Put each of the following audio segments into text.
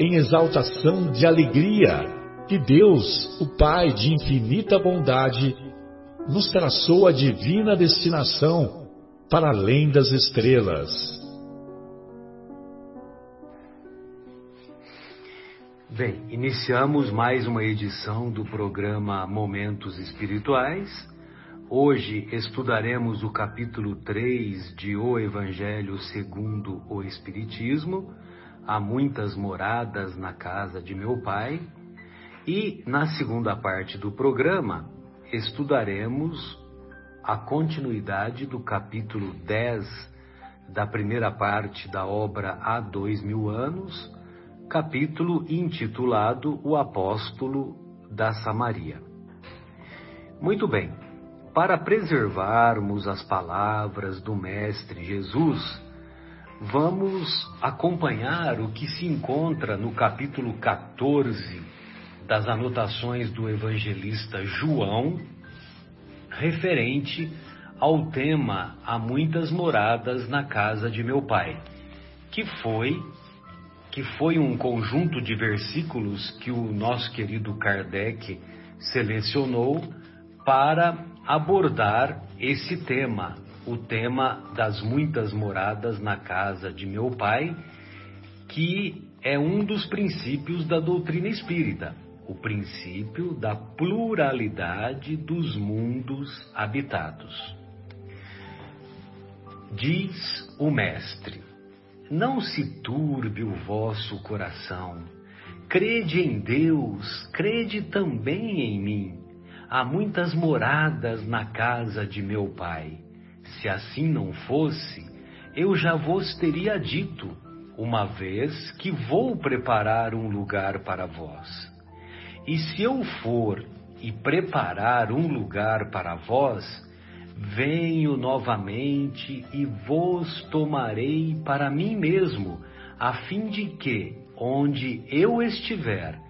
em exaltação de alegria, que Deus, o Pai de infinita bondade, nos traçou a divina destinação para além das estrelas. Bem, iniciamos mais uma edição do programa Momentos Espirituais. Hoje estudaremos o capítulo 3 de O Evangelho segundo o Espiritismo. Há muitas moradas na casa de meu pai. E na segunda parte do programa estudaremos a continuidade do capítulo 10 da primeira parte da obra Há Dois Mil Anos capítulo intitulado O Apóstolo da Samaria. Muito bem, para preservarmos as palavras do Mestre Jesus, vamos acompanhar o que se encontra no capítulo 14 das anotações do evangelista João, referente ao tema Há muitas moradas na casa de meu pai, que foi que foi um conjunto de versículos que o nosso querido Kardec selecionou para abordar esse tema, o tema das muitas moradas na casa de meu pai, que é um dos princípios da doutrina espírita, o princípio da pluralidade dos mundos habitados. Diz o Mestre: não se turbe o vosso coração. Crede em Deus, crede também em mim. Há muitas moradas na casa de meu pai. Se assim não fosse, eu já vos teria dito, uma vez que vou preparar um lugar para vós. E se eu for e preparar um lugar para vós, Venho novamente e vos tomarei para mim mesmo, a fim de que, onde eu estiver,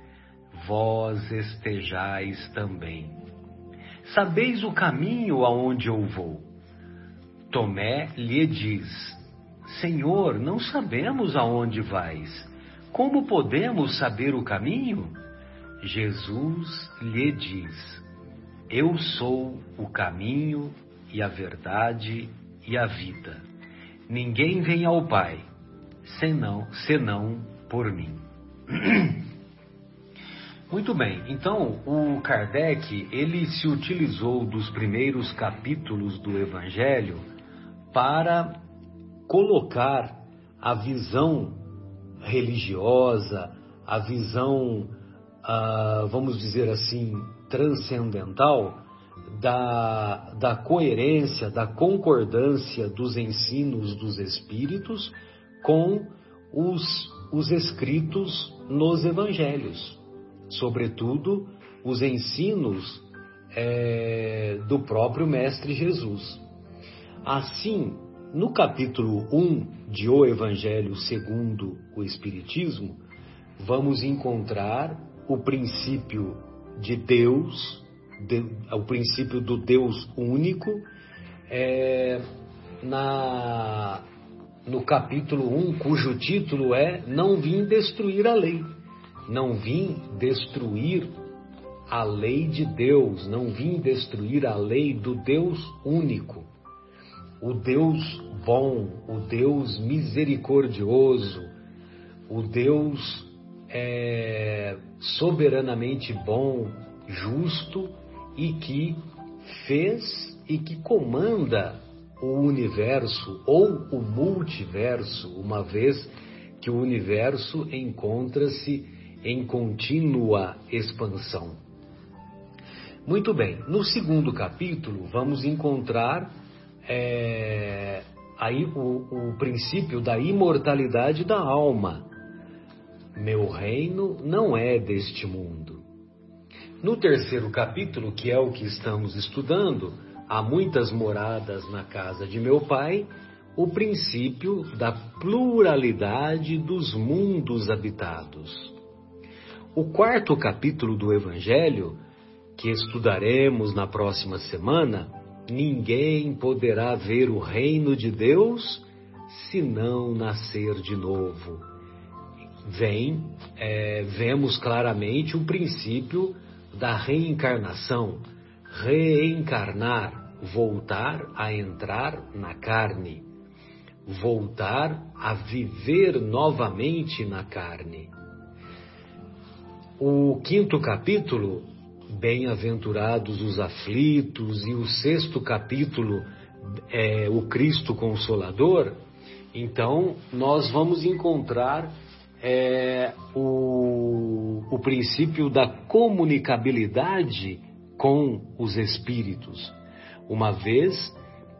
vós estejais também. Sabeis o caminho aonde eu vou? Tomé lhe diz: Senhor, não sabemos aonde vais. Como podemos saber o caminho? Jesus lhe diz: Eu sou o caminho, e a verdade e a vida. Ninguém vem ao Pai senão, senão por mim. Muito bem, então o Kardec ele se utilizou dos primeiros capítulos do Evangelho para colocar a visão religiosa, a visão, ah, vamos dizer assim, transcendental da, da coerência, da concordância dos ensinos dos Espíritos com os, os escritos nos Evangelhos, sobretudo os ensinos é, do próprio Mestre Jesus. Assim, no capítulo 1 de O Evangelho segundo o Espiritismo, vamos encontrar o princípio de Deus de, o princípio do Deus único, é, na, no capítulo 1, cujo título é Não vim destruir a lei. Não vim destruir a lei de Deus, não vim destruir a lei do Deus único. O Deus bom, o Deus misericordioso, o Deus é, soberanamente bom, justo e que fez e que comanda o universo ou o multiverso, uma vez que o universo encontra-se em contínua expansão. Muito bem, no segundo capítulo vamos encontrar é, aí o, o princípio da imortalidade da alma. Meu reino não é deste mundo. No terceiro capítulo, que é o que estamos estudando, há muitas moradas na casa de meu pai, o princípio da pluralidade dos mundos habitados. O quarto capítulo do Evangelho, que estudaremos na próxima semana, ninguém poderá ver o reino de Deus se não nascer de novo. Vem, é, vemos claramente o princípio da reencarnação, reencarnar, voltar a entrar na carne, voltar a viver novamente na carne. O quinto capítulo, Bem-aventurados os aflitos, e o sexto capítulo, é, o Cristo Consolador, então nós vamos encontrar é, o, o princípio da comunicabilidade com os espíritos, uma vez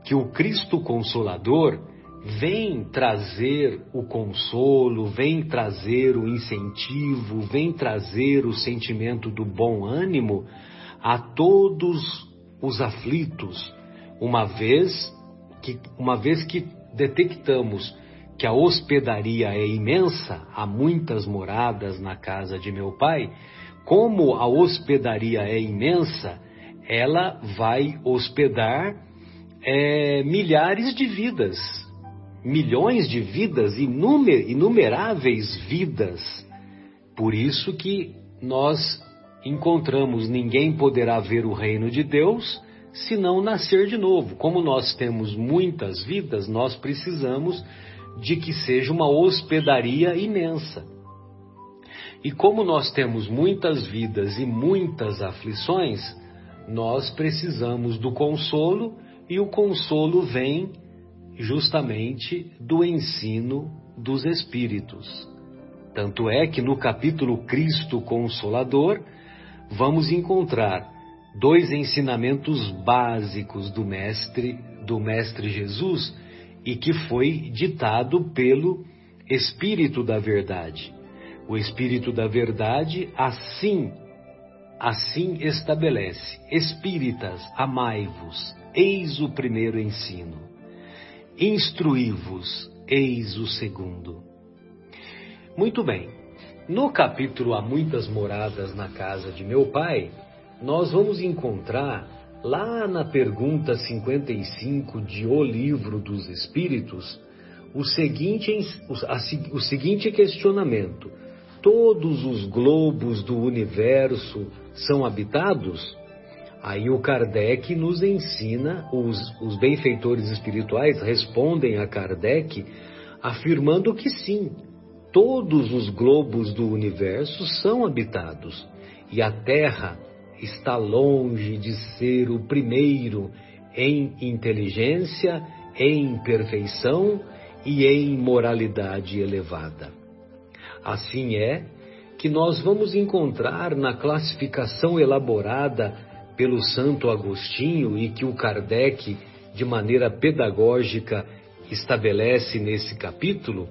que o Cristo Consolador vem trazer o consolo, vem trazer o incentivo, vem trazer o sentimento do bom ânimo a todos os aflitos, uma vez que, uma vez que detectamos que a hospedaria é imensa, há muitas moradas na casa de meu pai, como a hospedaria é imensa, ela vai hospedar é, milhares de vidas, milhões de vidas, inumer, inumeráveis vidas. Por isso que nós encontramos ninguém poderá ver o reino de Deus se não nascer de novo. Como nós temos muitas vidas, nós precisamos de que seja uma hospedaria imensa. E como nós temos muitas vidas e muitas aflições, nós precisamos do consolo e o consolo vem justamente do ensino dos Espíritos. Tanto é que no capítulo Cristo Consolador, vamos encontrar dois ensinamentos básicos do Mestre, do Mestre Jesus, e que foi ditado pelo Espírito da Verdade. O Espírito da Verdade assim assim estabelece: Espíritas, amai-vos, eis o primeiro ensino. Instruí-vos, eis o segundo. Muito bem. No capítulo Há muitas moradas na casa de meu pai, nós vamos encontrar lá na pergunta 55 de O Livro dos Espíritos o seguinte, o seguinte questionamento: Todos os globos do universo são habitados? Aí o Kardec nos ensina, os, os benfeitores espirituais respondem a Kardec afirmando que sim, todos os globos do universo são habitados e a Terra está longe de ser o primeiro em inteligência, em perfeição e em moralidade elevada. Assim é que nós vamos encontrar na classificação elaborada pelo Santo Agostinho e que o Kardec, de maneira pedagógica, estabelece nesse capítulo,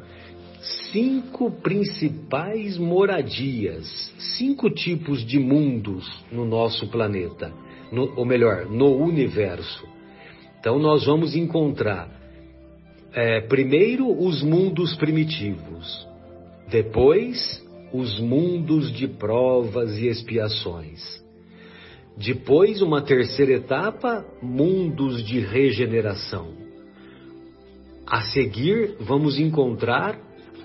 cinco principais moradias, cinco tipos de mundos no nosso planeta, no, ou melhor, no universo. Então nós vamos encontrar, é, primeiro, os mundos primitivos, depois, os mundos de provas e expiações. Depois, uma terceira etapa, mundos de regeneração. A seguir, vamos encontrar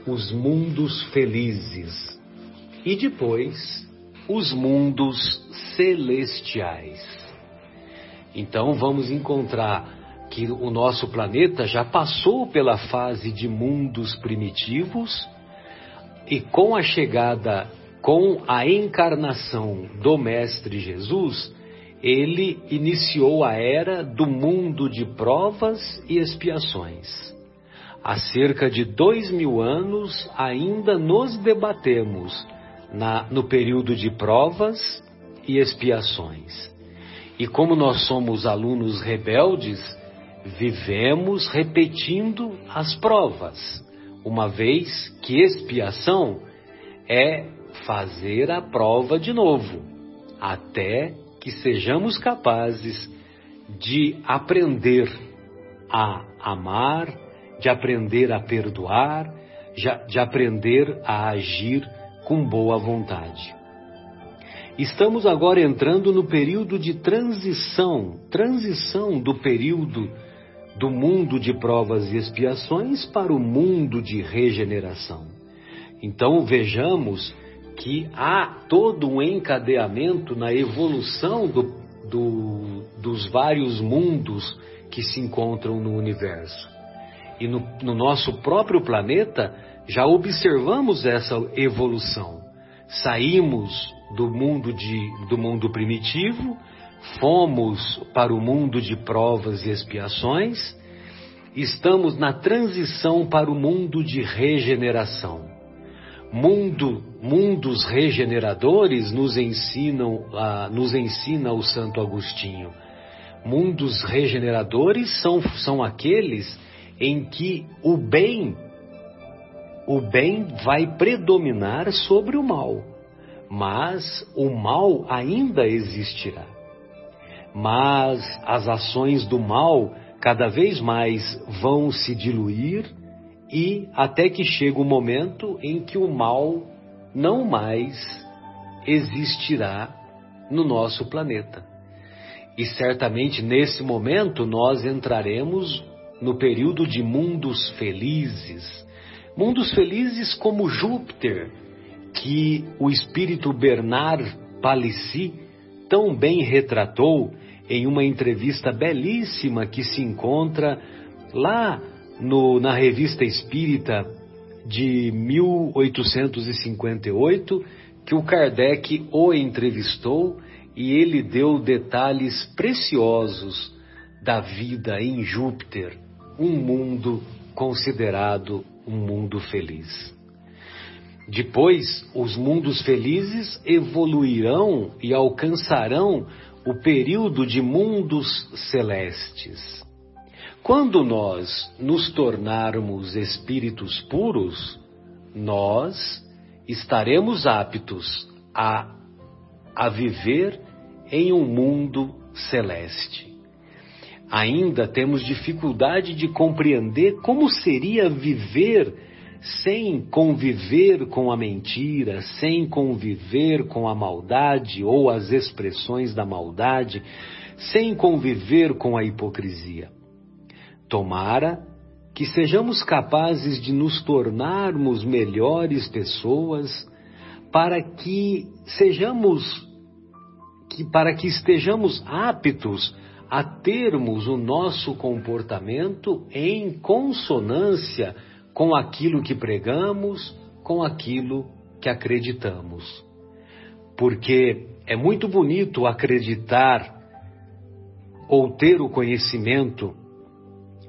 os mundos felizes. E depois, os mundos celestiais. Então, vamos encontrar que o nosso planeta já passou pela fase de mundos primitivos e com a chegada com a encarnação do Mestre Jesus, ele iniciou a era do mundo de provas e expiações. Há cerca de dois mil anos ainda nos debatemos na, no período de provas e expiações. E como nós somos alunos rebeldes, vivemos repetindo as provas, uma vez que expiação é fazer a prova de novo, até que sejamos capazes de aprender a amar, de aprender a perdoar, de aprender a agir com boa vontade. Estamos agora entrando no período de transição, transição do período do mundo de provas e expiações para o mundo de regeneração. Então vejamos que há todo um encadeamento na evolução do, do, dos vários mundos que se encontram no universo. E no, no nosso próprio planeta já observamos essa evolução. Saímos do mundo, de, do mundo primitivo, fomos para o mundo de provas e expiações, estamos na transição para o mundo de regeneração. Mundo, mundos regeneradores nos ensinam, nos ensina o Santo Agostinho. Mundos regeneradores são, são aqueles em que o bem, o bem vai predominar sobre o mal, mas o mal ainda existirá. Mas as ações do mal cada vez mais vão se diluir e até que chega o momento em que o mal não mais existirá no nosso planeta. E certamente nesse momento nós entraremos no período de mundos felizes. Mundos felizes como Júpiter, que o espírito Bernard Palissy tão bem retratou em uma entrevista belíssima que se encontra lá no, na Revista Espírita de 1858, que o Kardec o entrevistou e ele deu detalhes preciosos da vida em Júpiter, um mundo considerado um mundo feliz. Depois, os mundos felizes evoluirão e alcançarão o período de mundos celestes. Quando nós nos tornarmos espíritos puros, nós estaremos aptos a, a viver em um mundo celeste. Ainda temos dificuldade de compreender como seria viver sem conviver com a mentira, sem conviver com a maldade ou as expressões da maldade, sem conviver com a hipocrisia. Tomara que sejamos capazes de nos tornarmos melhores pessoas para que sejamos que para que estejamos aptos a termos o nosso comportamento em consonância com aquilo que pregamos, com aquilo que acreditamos. Porque é muito bonito acreditar ou ter o conhecimento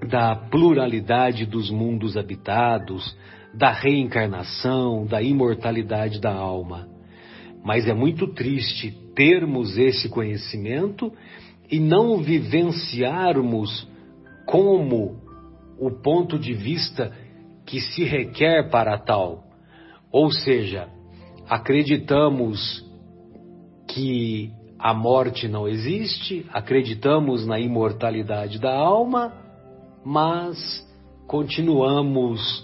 da pluralidade dos mundos habitados, da reencarnação, da imortalidade da alma. Mas é muito triste termos esse conhecimento e não vivenciarmos como o ponto de vista que se requer para tal. Ou seja, acreditamos que a morte não existe, acreditamos na imortalidade da alma, mas continuamos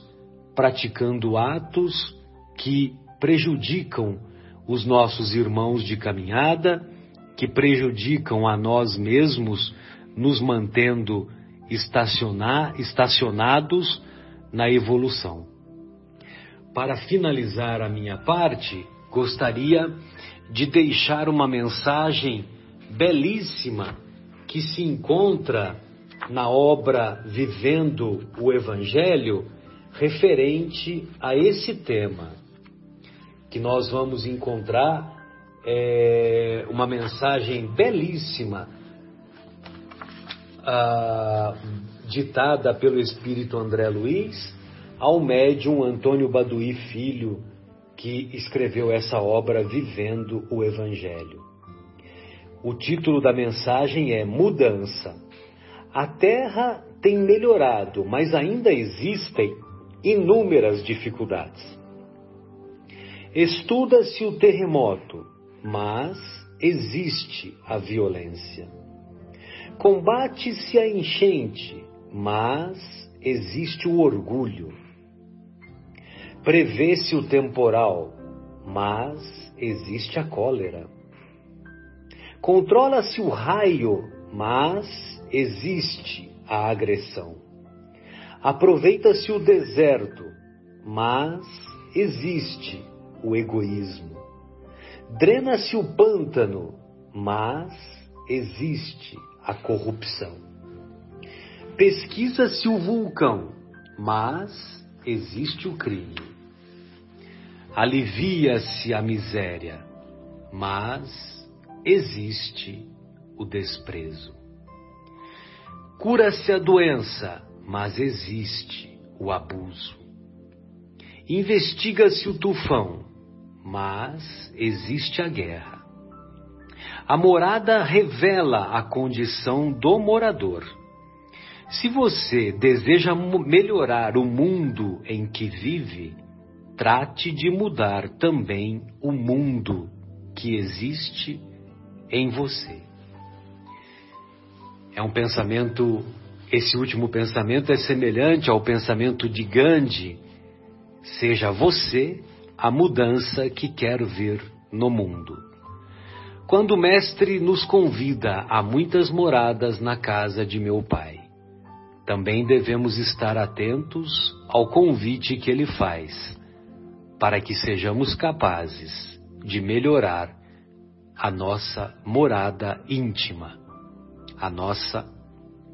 praticando atos que prejudicam os nossos irmãos de caminhada, que prejudicam a nós mesmos, nos mantendo estacionados na evolução. Para finalizar a minha parte, gostaria de deixar uma mensagem belíssima que se encontra na obra Vivendo o Evangelho referente a esse tema. que nós vamos encontrar é, uma mensagem belíssima ah, ditada pelo espírito André Luiz ao médium Antônio Baduí Filho, que escreveu essa obra Vivendo o Evangelho. O título da mensagem é Mudança. A Terra tem melhorado, mas ainda existem inúmeras dificuldades. Estuda-se o terremoto, mas existe a violência. Combate-se a enchente, mas existe o orgulho. Prevê-se o temporal, mas existe a cólera. Controla-se o raio, mas existe a agressão. Aproveita-se o deserto, mas existe o egoísmo. Drena-se o pântano, mas existe a corrupção. Pesquisa-se o vulcão, mas existe o crime. Alivia-se a miséria, mas existe o desprezo. Cura-se a doença, mas existe o abuso. Investiga-se o tufão, mas existe a guerra. A morada revela a condição do morador. Se você deseja melhorar o mundo em que vive, trate de mudar também o mundo que existe em você. É um pensamento, esse último pensamento é semelhante ao pensamento de Gandhi. Seja você a mudança que quero ver no mundo. Quando o Mestre nos convida a muitas moradas na casa de meu Pai, também devemos estar atentos ao convite que ele faz, para que sejamos capazes de melhorar a nossa morada íntima, a nossa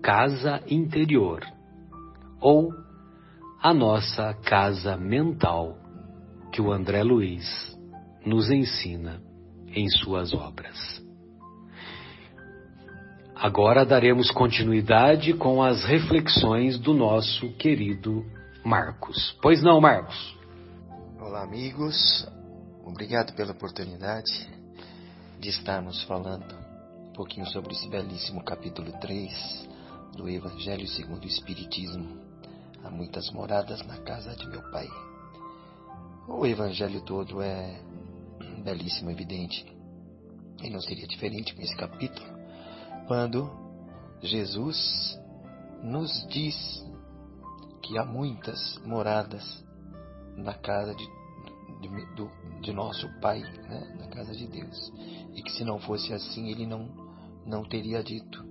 casa interior ou a nossa casa mental que o André Luiz nos ensina em suas obras. Agora daremos continuidade com as reflexões do nosso querido Marcos. Pois não, Marcos? Olá, amigos. Obrigado pela oportunidade de estarmos falando pouquinho sobre esse belíssimo capítulo 3 do Evangelho segundo o Espiritismo. Há muitas moradas na casa de meu Pai. O evangelho todo é belíssimo, evidente. E não seria diferente com esse capítulo, quando Jesus nos diz que há muitas moradas na casa de, de, do, de nosso Pai, né? na casa de Deus. E que se não fosse assim, ele não, não teria dito.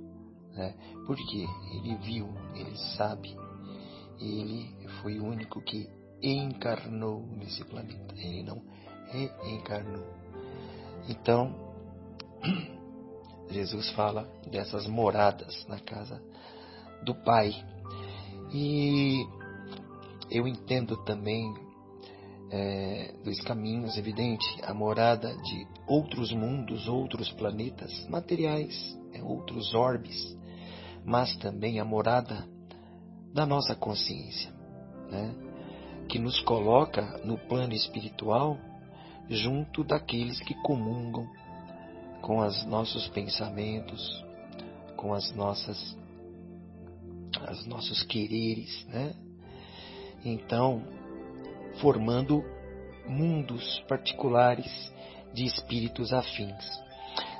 Né? Porque ele viu, ele sabe, ele foi o único que encarnou nesse planeta. Ele não reencarnou. Então, Jesus fala dessas moradas na casa do Pai. E eu entendo também é, dos caminhos, evidente, a morada de outros mundos, outros planetas materiais, é, outros orbes, mas também a morada da nossa consciência. Né? que nos coloca no plano espiritual junto daqueles que comungam com os nossos pensamentos, com as nossas os nossos quereres, né? Então, formando mundos particulares de espíritos afins.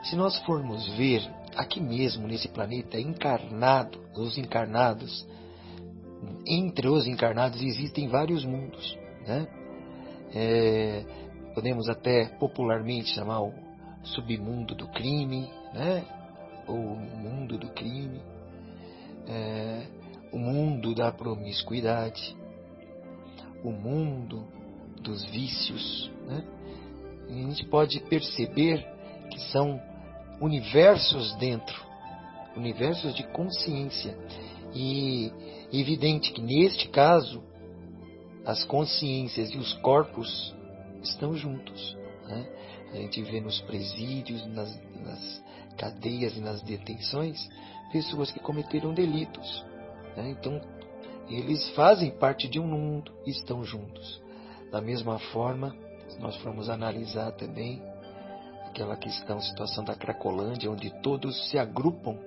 Se nós formos ver aqui mesmo nesse planeta encarnado, os encarnados entre os encarnados existem vários mundos, né? É, podemos até popularmente chamar o submundo do crime, né? Ou mundo do crime, é, o mundo da promiscuidade, o mundo dos vícios, né? A gente pode perceber que são universos dentro, universos de consciência e evidente que neste caso as consciências e os corpos estão juntos. Né? A gente vê nos presídios, nas, nas cadeias e nas detenções, pessoas que cometeram delitos. Né? Então, eles fazem parte de um mundo e estão juntos. Da mesma forma, se nós formos analisar também aquela questão, situação da Cracolândia, onde todos se agrupam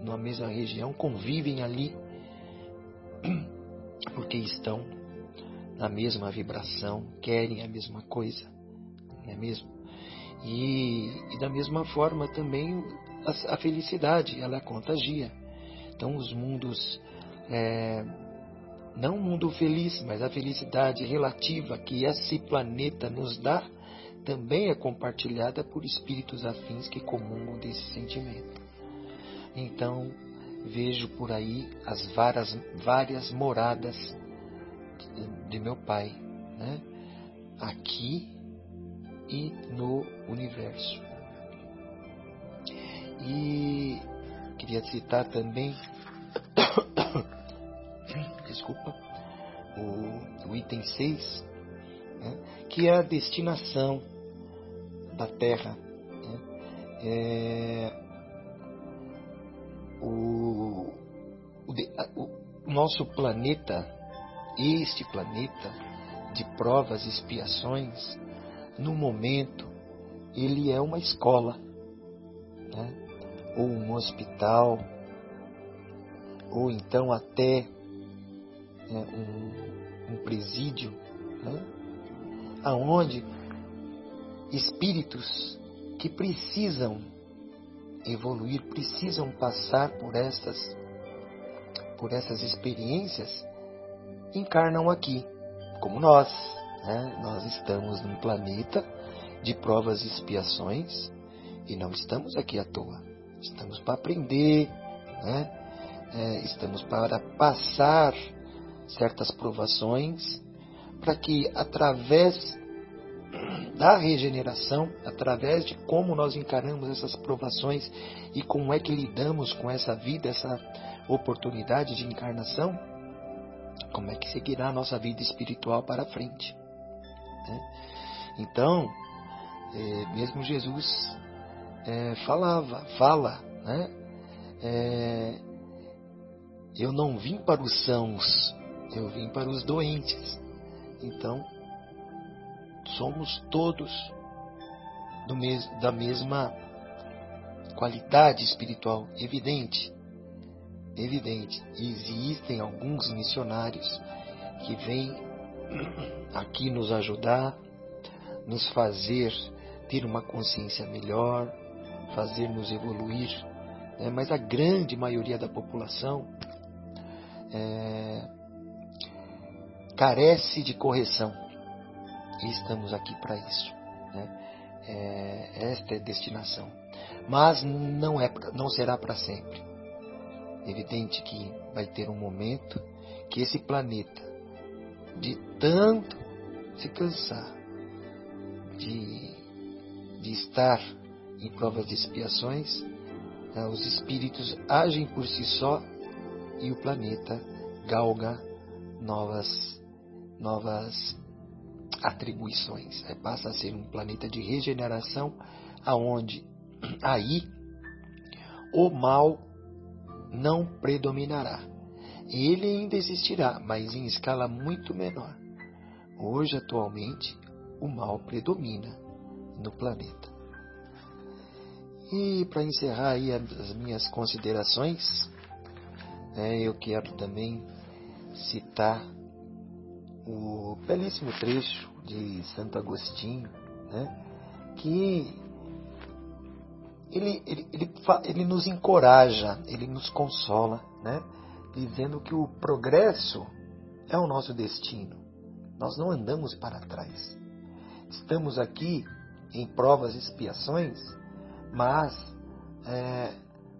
numa mesma região, convivem ali, porque estão na mesma vibração, querem a mesma coisa, não é mesmo? E, e da mesma forma também a, a, felicidade, ela contagia. Então os mundos, é, não o mundo feliz, mas a felicidade relativa que esse planeta nos dá, também é compartilhada por espíritos afins que comungam desse sentimento. Então, vejo por aí as várias, várias moradas de, de meu Pai, né? aqui e no universo. E queria citar também, desculpa, o, o item 6, né? que é a destinação da Terra. Né? É, o, o, o nosso planeta, este planeta de provas e expiações, no momento, ele é uma escola, né? ou um hospital, ou então até né, um, um, presídio, né? aonde espíritos que precisam evoluir, precisam passar por essas por essas experiências, encarnam aqui, como nós. Né? Nós estamos num planeta de provas e expiações e não estamos aqui à toa. Estamos para aprender, né? É, estamos para passar certas provações para que através da regeneração, através de como nós encaramos essas provações e como é que lidamos com essa vida, essa oportunidade de encarnação, como é que seguirá a nossa vida espiritual para frente. Né? Então, é, mesmo Jesus é, falava, fala, né? É, eu não vim para os sãos, eu vim para os doentes. Então, somos todos mes da mesma qualidade espiritual, evidente. Evidente. Existem alguns missionários que vêm aqui nos ajudar, nos fazer ter uma consciência melhor, fazer nos evoluir. Né? Mas a grande maioria da população é, carece de correção. E estamos aqui para isso. Né? É, esta é a destinação. Mas não, é, não será para sempre. Evidente que vai ter um momento que esse planeta, de tanto se cansar, de, de estar em provas de expiações, né, os espíritos agem por si só e o planeta galga novas, novas atribuições. É, passa a ser um planeta de regeneração, aonde aí o mal não predominará. Ele ainda existirá, mas em escala muito menor. Hoje, atualmente, o mal predomina no planeta. E para encerrar aí as minhas considerações, né, eu quero também citar o belíssimo trecho de Santo Agostinho, né, que ele, ele, ele, ele nos encoraja, ele nos consola, né, dizendo que o progresso é o nosso destino. Nós não andamos para trás. Estamos aqui em provas e expiações, mas é,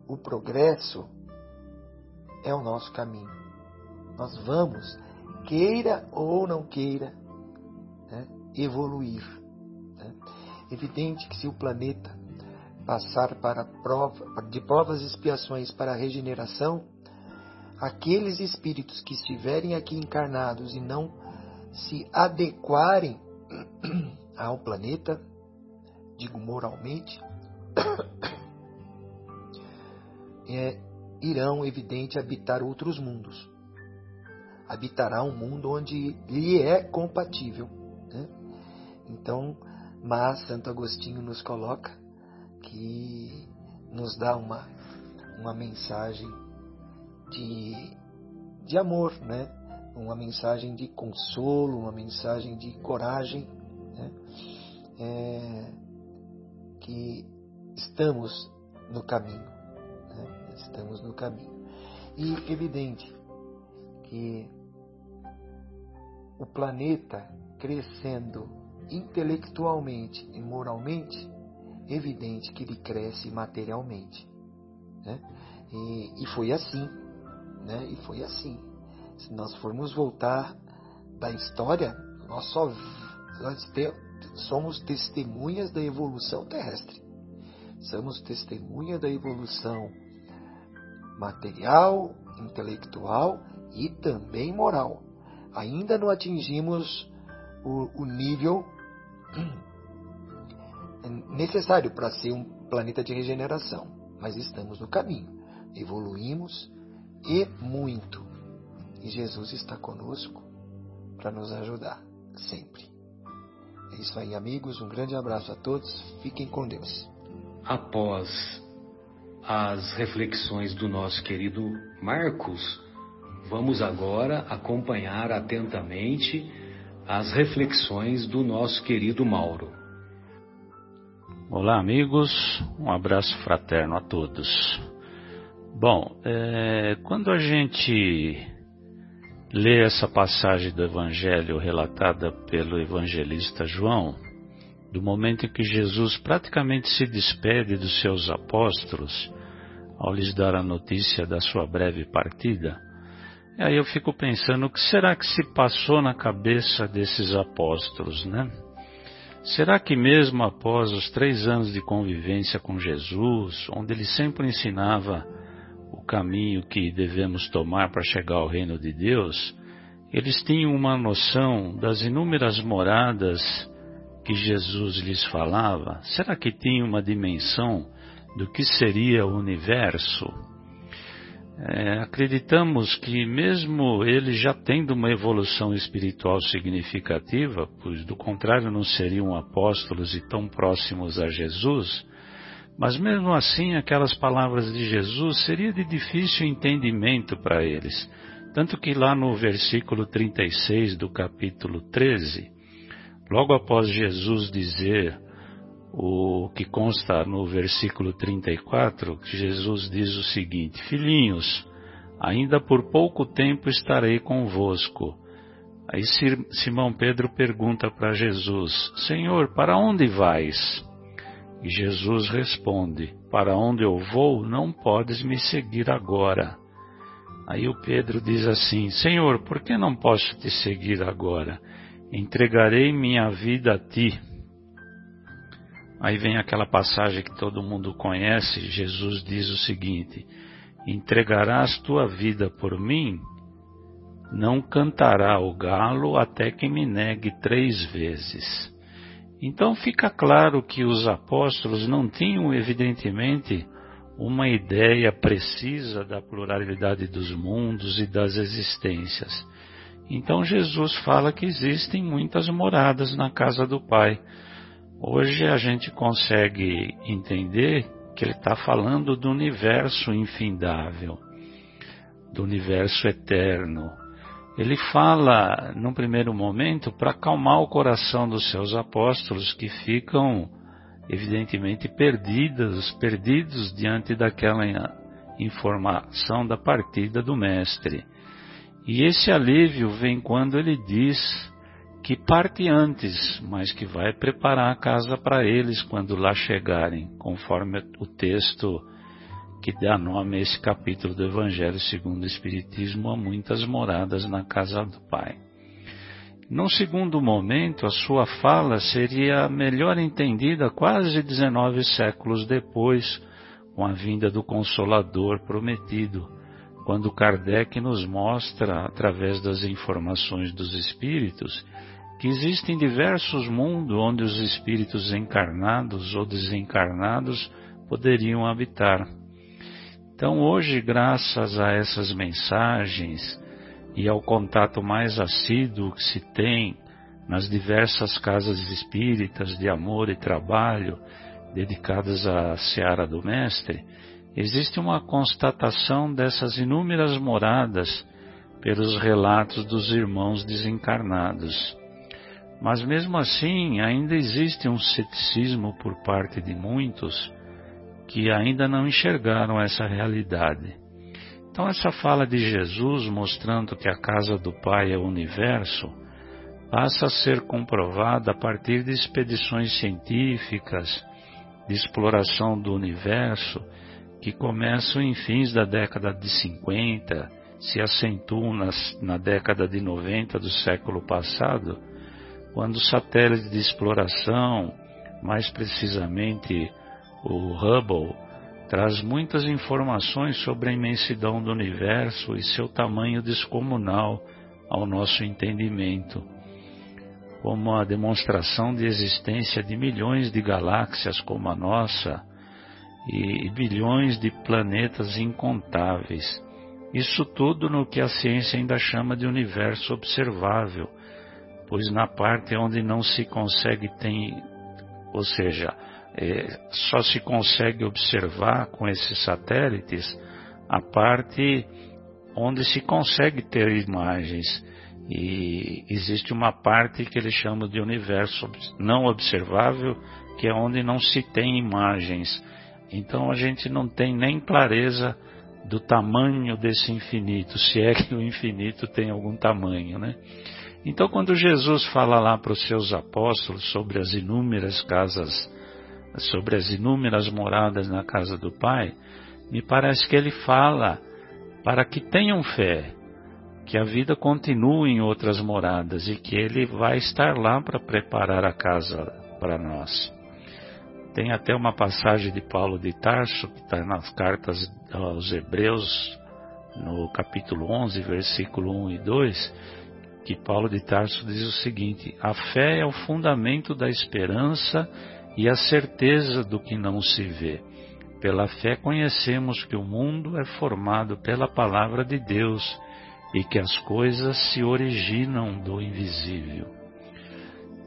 o progresso é o nosso caminho. Nós vamos queira ou não queira, né, evoluir. Né? Evidente que se o planeta passar para prova, de provas e expiações para a regeneração, aqueles espíritos que estiverem aqui encarnados e não se adequarem ao planeta, digo moralmente, é, irão, evidente, habitar outros mundos. Habitará um mundo onde lhe é compatível. Né? Então, mas Santo Agostinho nos coloca que nos dá uma, uma mensagem de, de amor, né? uma mensagem de consolo, uma mensagem de coragem, né? é, que estamos no caminho, né? estamos no caminho. E evidente que o planeta crescendo intelectualmente e moralmente, evidente que ele cresce materialmente. Né? E, e foi assim, né? E foi assim. Se nós formos voltar da história, nós só nós te, somos testemunhas da evolução terrestre. Somos testemunha da evolução material, intelectual e também moral. Ainda não atingimos o, o nível necessário para ser um planeta de regeneração, mas estamos no caminho, evoluímos e muito. E Jesus está conosco para nos ajudar sempre. É isso aí, amigos. Um grande abraço a todos. Fiquem com Deus. Após as reflexões do nosso querido Marcos, vamos agora acompanhar atentamente as reflexões do nosso querido Mauro. Olá, amigos, um abraço fraterno a todos. Bom, é, quando a gente lê essa passagem do Evangelho relatada pelo evangelista João, do momento em que Jesus praticamente se despede dos seus apóstolos, ao lhes dar a notícia da sua breve partida, aí eu fico pensando, o que será que se passou na cabeça desses apóstolos, né? Será que mesmo após os três anos de convivência com Jesus, onde ele sempre ensinava o caminho que devemos tomar para chegar ao reino de Deus, eles tinham uma noção das inúmeras moradas que Jesus lhes falava? Será que tinham uma dimensão do que seria o universo? É, acreditamos que, mesmo eles já tendo uma evolução espiritual significativa, pois do contrário não seriam apóstolos e tão próximos a Jesus, mas mesmo assim aquelas palavras de Jesus seria de difícil entendimento para eles. Tanto que lá no versículo 36 do capítulo 13, logo após Jesus dizer o que consta no versículo 34, Jesus diz o seguinte: Filhinhos, ainda por pouco tempo estarei convosco. Aí Simão Pedro pergunta para Jesus: Senhor, para onde vais? E Jesus responde: Para onde eu vou, não podes me seguir agora. Aí o Pedro diz assim: Senhor, por que não posso te seguir agora? Entregarei minha vida a ti. Aí vem aquela passagem que todo mundo conhece, Jesus diz o seguinte: Entregarás tua vida por mim? Não cantará o galo até que me negue três vezes. Então fica claro que os apóstolos não tinham, evidentemente, uma ideia precisa da pluralidade dos mundos e das existências. Então Jesus fala que existem muitas moradas na casa do Pai Hoje a gente consegue entender que ele está falando do universo infindável, do universo eterno. Ele fala, num primeiro momento, para acalmar o coração dos seus apóstolos que ficam, evidentemente, perdidos, perdidos diante daquela informação da partida do Mestre. E esse alívio vem quando ele diz que parte antes, mas que vai preparar a casa para eles quando lá chegarem, conforme o texto que dá nome a esse capítulo do Evangelho segundo o Espiritismo, há muitas moradas na casa do Pai. Num segundo momento, a sua fala seria melhor entendida quase 19 séculos depois, com a vinda do Consolador prometido, quando Kardec nos mostra, através das informações dos Espíritos, que existem diversos mundos onde os espíritos encarnados ou desencarnados poderiam habitar. Então, hoje, graças a essas mensagens e ao contato mais assíduo que se tem nas diversas casas espíritas de amor e trabalho dedicadas à seara do Mestre, existe uma constatação dessas inúmeras moradas pelos relatos dos irmãos desencarnados. Mas mesmo assim, ainda existe um ceticismo por parte de muitos que ainda não enxergaram essa realidade. Então, essa fala de Jesus mostrando que a casa do Pai é o universo passa a ser comprovada a partir de expedições científicas, de exploração do universo, que começam em fins da década de 50, se acentuam nas, na década de 90 do século passado, quando o satélite de exploração, mais precisamente o Hubble, traz muitas informações sobre a imensidão do universo e seu tamanho descomunal ao nosso entendimento, como a demonstração de existência de milhões de galáxias como a nossa e bilhões de planetas incontáveis. Isso tudo no que a ciência ainda chama de universo observável, pois na parte onde não se consegue ter, ou seja, é, só se consegue observar com esses satélites a parte onde se consegue ter imagens. E existe uma parte que eles chamam de universo não observável, que é onde não se tem imagens. Então a gente não tem nem clareza do tamanho desse infinito, se é que o infinito tem algum tamanho, né? Então, quando Jesus fala lá para os seus apóstolos sobre as inúmeras casas, sobre as inúmeras moradas na casa do Pai, me parece que ele fala para que tenham fé, que a vida continue em outras moradas e que ele vai estar lá para preparar a casa para nós. Tem até uma passagem de Paulo de Tarso, que está nas cartas aos Hebreus, no capítulo 11, versículo 1 e 2, que Paulo de Tarso diz o seguinte: A fé é o fundamento da esperança e a certeza do que não se vê. Pela fé conhecemos que o mundo é formado pela palavra de Deus e que as coisas se originam do invisível.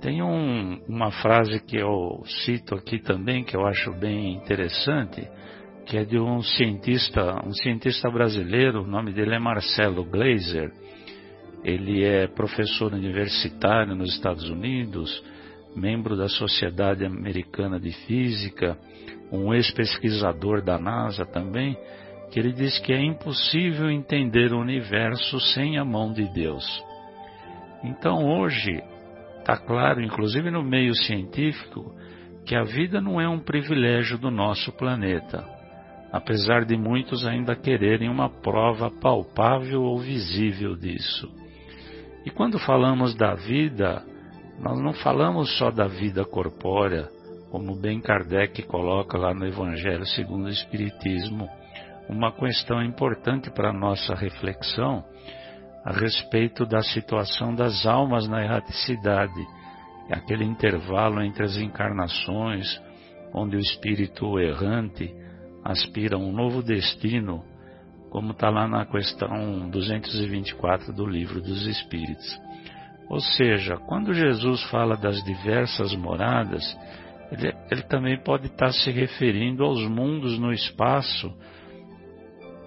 Tem um, uma frase que eu cito aqui também, que eu acho bem interessante, que é de um cientista, um cientista brasileiro, o nome dele é Marcelo Glazer. Ele é professor universitário nos Estados Unidos, membro da Sociedade Americana de Física, um ex-pesquisador da NASA também, que ele diz que é impossível entender o universo sem a mão de Deus. Então hoje Está claro, inclusive no meio científico, que a vida não é um privilégio do nosso planeta, apesar de muitos ainda quererem uma prova palpável ou visível disso. E quando falamos da vida, nós não falamos só da vida corpórea, como bem Kardec coloca lá no Evangelho segundo o Espiritismo, uma questão importante para a nossa reflexão a respeito da situação das almas na erraticidade, aquele intervalo entre as encarnações, onde o espírito errante aspira a um novo destino, como está lá na questão 224 do Livro dos Espíritos. Ou seja, quando Jesus fala das diversas moradas, ele, ele também pode estar se referindo aos mundos no espaço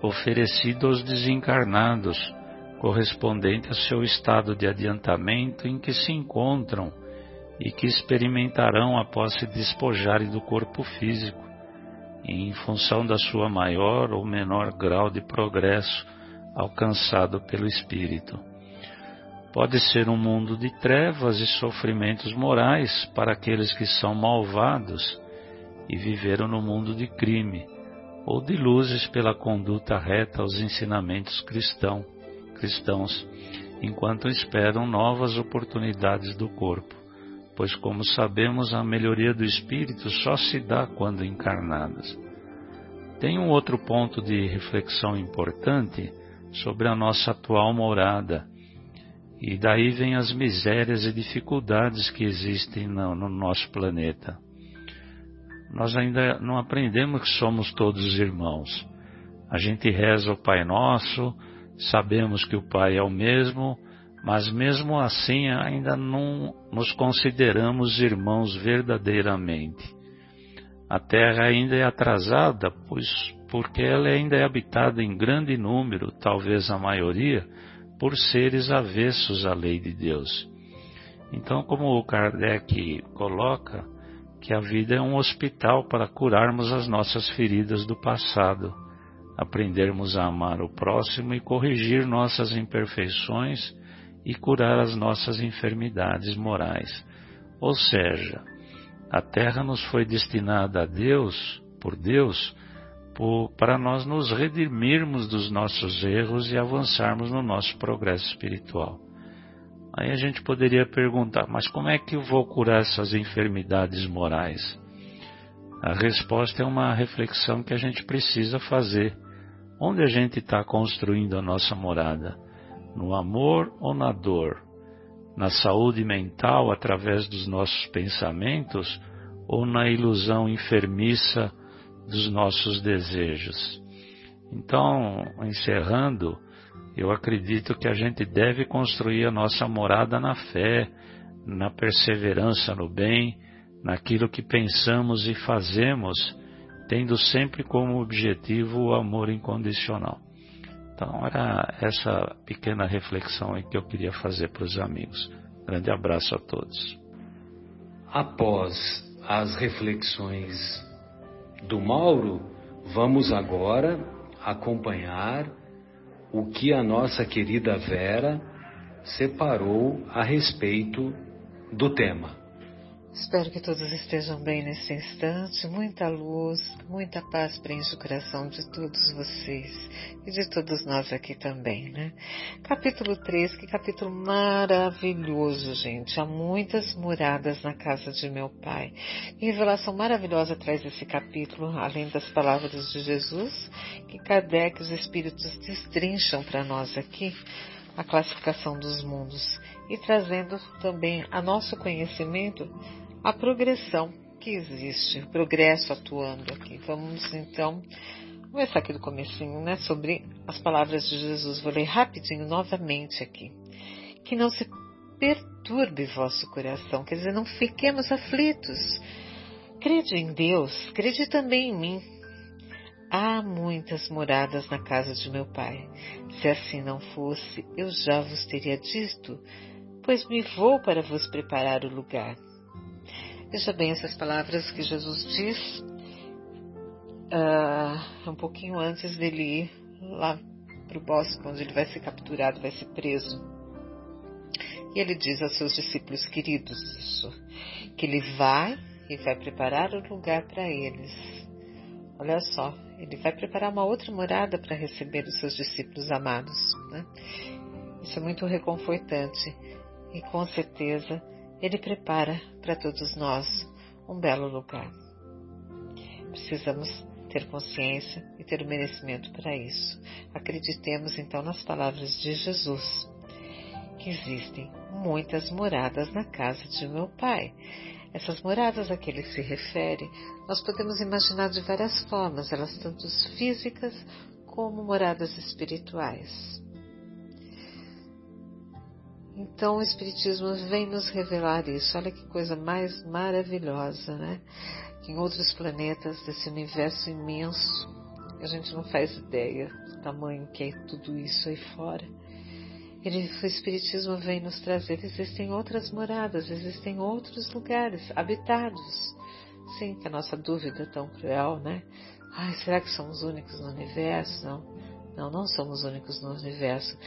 oferecido aos desencarnados, correspondente ao seu estado de adiantamento em que se encontram e que experimentarão após se despojarem do corpo físico, em função da sua maior ou menor grau de progresso alcançado pelo espírito. Pode ser um mundo de trevas e sofrimentos morais para aqueles que são malvados e viveram no mundo de crime, ou de luzes pela conduta reta aos ensinamentos cristãos cristãos, enquanto esperam novas oportunidades do corpo, pois, como sabemos, a melhoria do espírito só se dá quando encarnadas. Tem um outro ponto de reflexão importante sobre a nossa atual morada, E daí vem as misérias e dificuldades que existem no, no nosso planeta. Nós ainda não aprendemos que somos todos irmãos. A gente reza o Pai Nosso, sabemos que o Pai é o mesmo, mas mesmo assim ainda não nos consideramos irmãos verdadeiramente. A Terra ainda é atrasada, pois porque ela ainda é habitada em grande número, talvez a maioria, por seres avessos à lei de Deus. Então, como o Kardec coloca, que a vida é um hospital para curarmos as nossas feridas do passado, aprendermos a amar o próximo e corrigir nossas imperfeições e curar as nossas enfermidades morais. Ou seja, a terra nos foi destinada a Deus, por Deus, por, para nós nos redimirmos dos nossos erros e avançarmos no nosso progresso espiritual. Aí a gente poderia perguntar, mas como é que eu vou curar essas enfermidades morais? A resposta é uma reflexão que a gente precisa fazer. Onde a gente está construindo a nossa morada? No amor ou na dor? na saúde mental através dos nossos pensamentos ou na ilusão enfermiça dos nossos desejos. Então, encerrando, eu acredito que a gente deve construir a nossa morada na fé, na perseverança no bem, naquilo que pensamos e fazemos, tendo sempre como objetivo o amor incondicional. Então era essa pequena reflexão que eu queria fazer para os amigos. Grande abraço a todos. Após as reflexões do Mauro, vamos agora acompanhar o que a nossa querida Vera separou a respeito do tema. Espero que todos estejam bem nesse instante. Muita luz, muita paz preenche o coração de todos vocês e de todos nós aqui também, né? Capítulo 3, que capítulo maravilhoso, gente. Há muitas moradas na casa de meu pai. Que revelação maravilhosa traz esse capítulo, além das palavras de Jesus, que Kardec e os Espíritos destrincham para nós aqui a classificação dos mundos e trazendo também a nosso conhecimento a progressão que existe, o progresso atuando aqui. Vamos então começar aqui do comecinho, né, sobre as palavras de Jesus. Vou ler rapidinho novamente aqui. Que não se perturbe vosso coração, quer dizer, não fiquemos aflitos. Crede em Deus, crede também em mim. Há muitas moradas na casa de meu pai. Se assim não fosse, eu já vos teria dito, pois me vou para vos preparar o lugar. Veja bem essas palavras que Jesus diz uh, um pouquinho antes dele ir lá para o bosque, onde ele vai ser capturado, vai ser preso. E ele diz aos seus discípulos queridos isso, que ele vai e vai preparar o lugar para eles. Olha só, ele vai preparar uma outra morada para receber os seus discípulos amados. Né? Isso é muito reconfortante e com certeza ele prepara para todos nós um belo lugar. Precisamos ter consciência e ter o merecimento para isso. Acreditemos então nas palavras de Jesus, que existem muitas moradas na casa de meu Pai. Essas moradas a que ele se refere, nós podemos imaginar de várias formas, elas tanto físicas como moradas espirituais. Então o Espiritismo vem nos revelar isso. Olha que coisa mais maravilhosa, né? Que em outros planetas desse universo imenso, a gente não faz ideia do tamanho que é tudo isso aí fora. Ele, o Espiritismo vem nos trazer, existem outras moradas, existem outros lugares habitados. Sim, que a nossa dúvida é tão cruel, né? Ai, será que somos únicos no universo? Não, não, não somos únicos no universo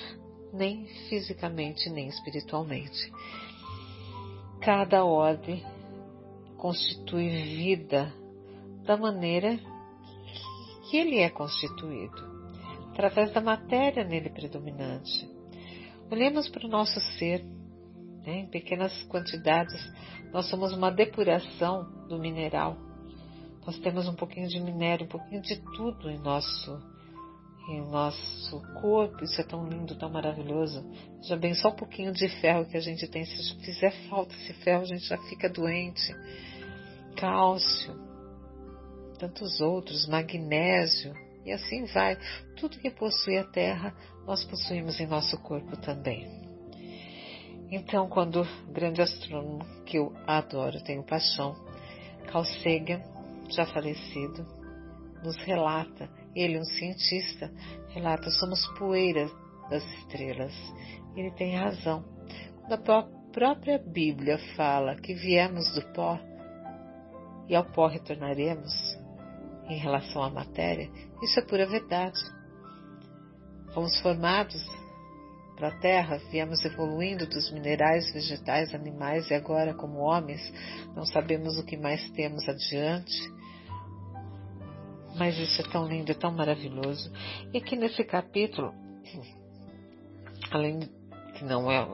nem fisicamente nem espiritualmente. Cada ordem constitui vida da maneira que ele é constituído, através da matéria nele predominante. Olhemos para o nosso ser, né? em pequenas quantidades, nós somos uma depuração do mineral. Nós temos um pouquinho de minério, um pouquinho de tudo em nosso em nosso corpo, isso é tão lindo, tão maravilhoso. Já bem, só um pouquinho de ferro que a gente tem, se fizer falta esse ferro, a gente já fica doente. Cálcio, tantos outros, magnésio, e assim vai. Tudo que possui a terra, nós possuímos em nosso corpo também. Então, quando o grande astrônomo, que eu adoro, tenho paixão, Carl Sagan, já falecido, nos relata, ele, um cientista, relata: somos poeira das estrelas. Ele tem razão. Quando a própria Bíblia fala que viemos do pó e ao pó retornaremos em relação à matéria, isso é pura verdade. Fomos formados para a Terra, viemos evoluindo dos minerais, vegetais, animais e agora, como homens, não sabemos o que mais temos adiante mas isso é tão lindo, é tão maravilhoso. E aqui nesse capítulo, além que não é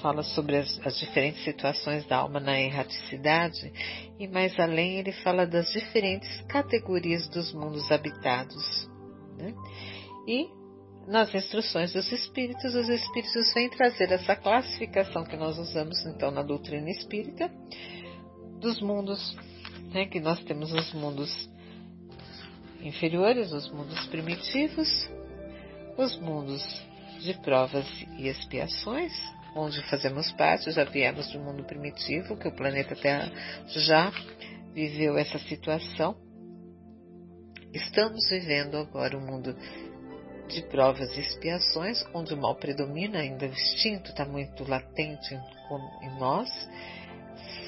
fala sobre as, as, diferentes situações da alma na erraticidade e mais além ele fala das diferentes categorias dos mundos habitados. Né? E nas instruções dos espíritos, os espíritos vêm trazer essa classificação que nós usamos então na doutrina espírita dos mundos né, que nós temos os mundos inferiores, os mundos primitivos, os mundos de provas e expiações, onde fazemos parte, já viemos do mundo primitivo, que o planeta Terra já viveu essa situação. Estamos vivendo agora o um mundo de provas e expiações, onde o mal predomina, ainda o instinto está muito latente em nós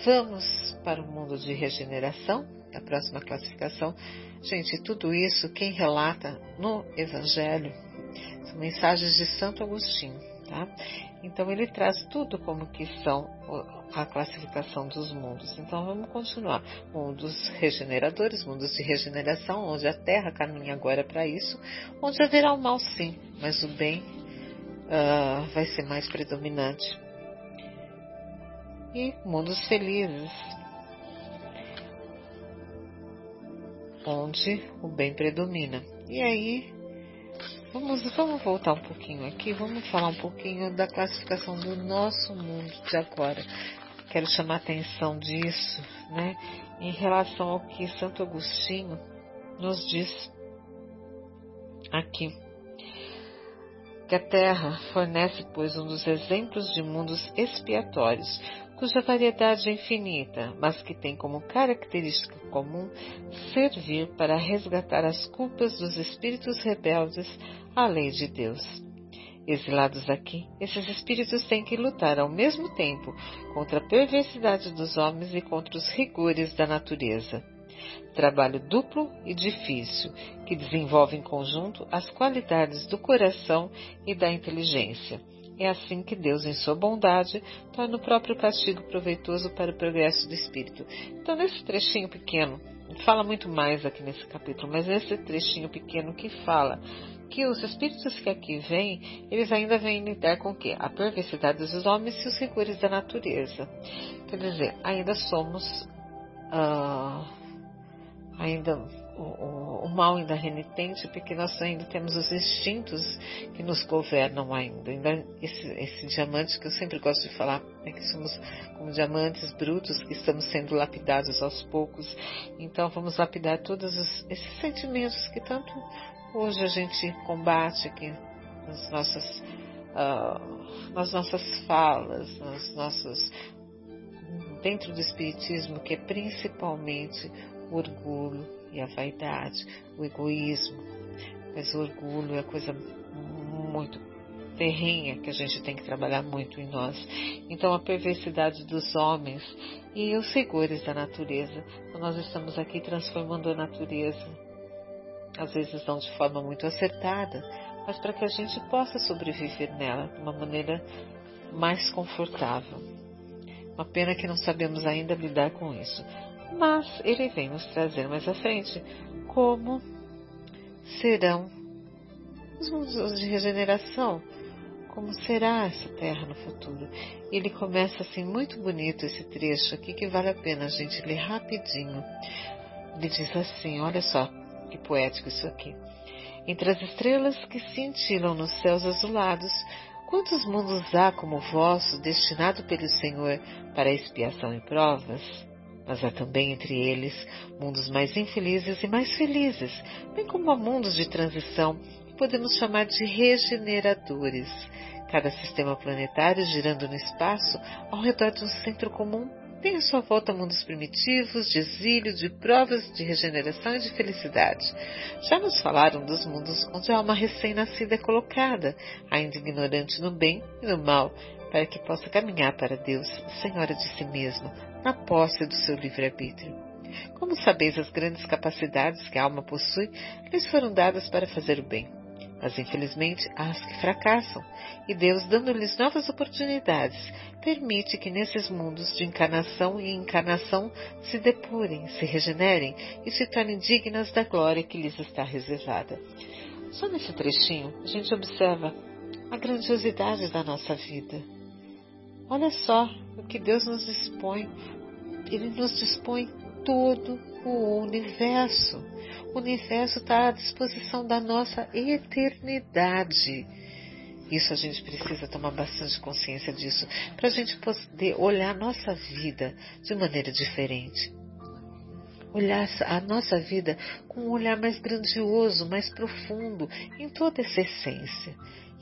Vamos para o mundo de regeneração, a próxima classificação. Gente, tudo isso quem relata no Evangelho são mensagens de Santo Agostinho, tá? Então ele traz tudo como que são a classificação dos mundos. Então vamos continuar. Mundos regeneradores, mundos de regeneração, onde a Terra caminha agora para isso, onde haverá o mal sim, mas o bem uh, vai ser mais predominante e mundos felizes, onde o bem predomina. E aí, vamos, vamos voltar um pouquinho aqui, vamos falar um pouquinho da classificação do nosso mundo de agora. Quero chamar a atenção disso, né, em relação ao que Santo Agostinho nos diz aqui que a Terra fornece, pois, um dos exemplos de mundos expiatórios, cuja variedade é infinita, mas que tem como característica comum servir para resgatar as culpas dos espíritos rebeldes à lei de Deus. Exilados aqui, esses espíritos têm que lutar ao mesmo tempo contra a perversidade dos homens e contra os rigores da natureza. Trabalho duplo e difícil, que desenvolve em conjunto as qualidades do coração e da inteligência é assim que Deus, em sua bondade, torna o próprio castigo proveitoso para o progresso do espírito. Então, nesse trechinho pequeno, fala muito mais aqui nesse capítulo, mas nesse trechinho pequeno que fala que os espíritos que aqui vêm, eles ainda vêm lidar com o quê? A perversidade dos homens e os rigores da natureza. Quer dizer, ainda somos. Uh, ainda o, o, mal ainda renitente, porque nós ainda temos os instintos que nos governam ainda. ainda esse, esse diamante que eu sempre gosto de falar, é que somos como diamantes brutos que estamos sendo lapidados aos poucos. Então vamos lapidar todos os, esses sentimentos que tanto hoje a gente combate aqui nas nossas, uh, nas nossas falas, nas nossas dentro do espiritismo, que é principalmente o orgulho, e a vaidade, o egoísmo. Mas o orgulho é coisa muito terrenha que a gente tem que trabalhar muito em nós. Então, a perversidade dos homens e os rigores da natureza. Então, nós estamos aqui transformando a natureza, às vezes não de forma muito acertada, mas para que a gente possa sobreviver nela de uma maneira mais confortável. Uma pena que não sabemos ainda lidar com isso mas ele vem nos trazer mais à frente como serão os mundos de regeneração, como será essa terra no futuro. Ele começa assim muito bonito esse trecho aqui que vale a pena a gente ler rapidinho. Ele diz assim, olha só que poético isso aqui. Entre as estrelas que cintilam nos céus azulados, quantos mundos há como o vosso, destinado pelo Senhor para expiação e provas? Mas há também entre eles mundos mais infelizes e mais felizes, bem como há mundos de transição que podemos chamar de regeneradores. Cada sistema planetário girando no espaço ao redor de um centro comum tem à sua volta mundos primitivos, de exílio, de provas de regeneração e de felicidade. Já nos falaram dos mundos onde a alma recém-nascida é colocada, ainda ignorante no bem e no mal, para que possa caminhar para Deus, senhora de si mesma, na posse do seu livre-arbítrio. Como sabeis, as grandes capacidades que a alma possui lhes foram dadas para fazer o bem mas infelizmente há as que fracassam, e Deus, dando-lhes novas oportunidades, permite que nesses mundos de encarnação e encarnação se depurem, se regenerem e se tornem dignas da glória que lhes está reservada. Só nesse trechinho a gente observa a grandiosidade da nossa vida. Olha só o que Deus nos dispõe. Ele nos dispõe todo o universo. O universo está à disposição da nossa eternidade. Isso a gente precisa tomar bastante consciência disso, para a gente poder olhar a nossa vida de maneira diferente. Olhar a nossa vida com um olhar mais grandioso, mais profundo, em toda essa essência.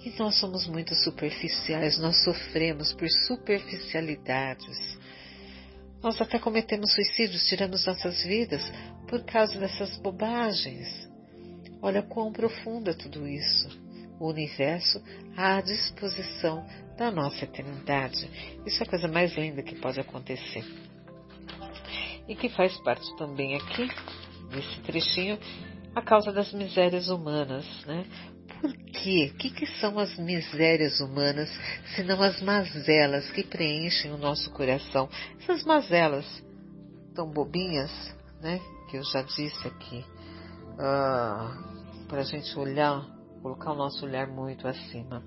E nós somos muito superficiais, nós sofremos por superficialidades. Nós até cometemos suicídios, tiramos nossas vidas por causa dessas bobagens. Olha quão profundo é tudo isso. O universo à disposição da nossa eternidade. Isso é a coisa mais linda que pode acontecer. E que faz parte também aqui, desse trechinho, a causa das misérias humanas, né? Por quê? O que, que são as misérias humanas, senão as mazelas que preenchem o nosso coração? Essas mazelas tão bobinhas, né? Que eu já disse aqui, uh, para a gente olhar, colocar o nosso olhar muito acima.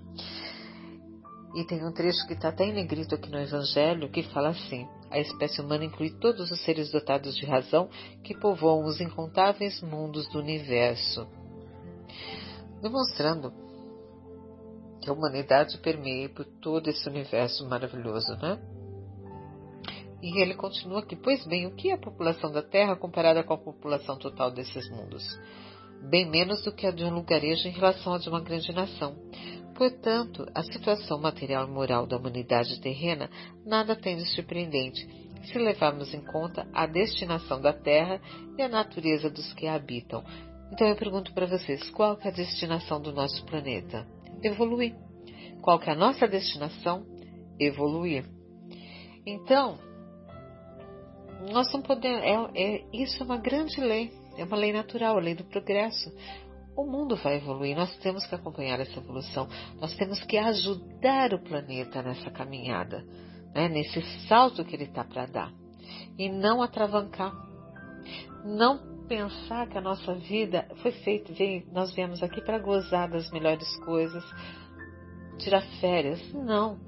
E tem um trecho que está até em negrito aqui no Evangelho que fala assim: a espécie humana inclui todos os seres dotados de razão que povoam os incontáveis mundos do universo demonstrando que a humanidade permeia por todo esse universo maravilhoso, né? E ele continua aqui, pois bem, o que é a população da Terra comparada com a população total desses mundos? Bem menos do que a de um lugarejo em relação a de uma grande nação. Portanto, a situação material e moral da humanidade terrena nada tem de surpreendente, se levarmos em conta a destinação da Terra e a natureza dos que a habitam, então eu pergunto para vocês, qual é a destinação do nosso planeta? Evoluir. Qual é a nossa destinação? Evoluir. Então, nós não podemos. É, é, isso é uma grande lei, é uma lei natural, a lei do progresso. O mundo vai evoluir, nós temos que acompanhar essa evolução, nós temos que ajudar o planeta nessa caminhada, né, nesse salto que ele está para dar, e não atravancar. Não pensar que a nossa vida foi feita, nós viemos aqui para gozar das melhores coisas, tirar férias. Não.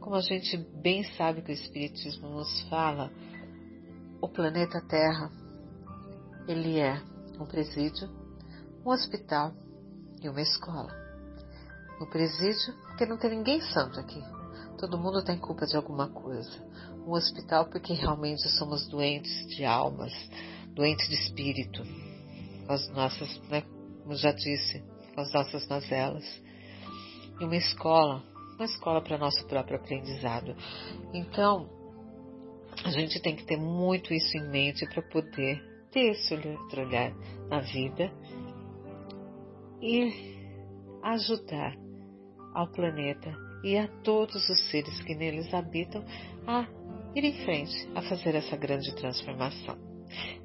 Como a gente bem sabe que o Espiritismo nos fala, o planeta Terra, ele é um presídio, um hospital e uma escola. No presídio, porque não tem ninguém santo aqui. Todo mundo tem culpa de alguma coisa. Um hospital, porque realmente somos doentes de almas, doentes de espírito, com as nossas, né, como já disse, com as nossas mazelas. E uma escola, uma escola para nosso próprio aprendizado. Então, a gente tem que ter muito isso em mente para poder ter esse outro olhar na vida e ajudar ao planeta e a todos os seres que neles habitam a ir em frente, a fazer essa grande transformação.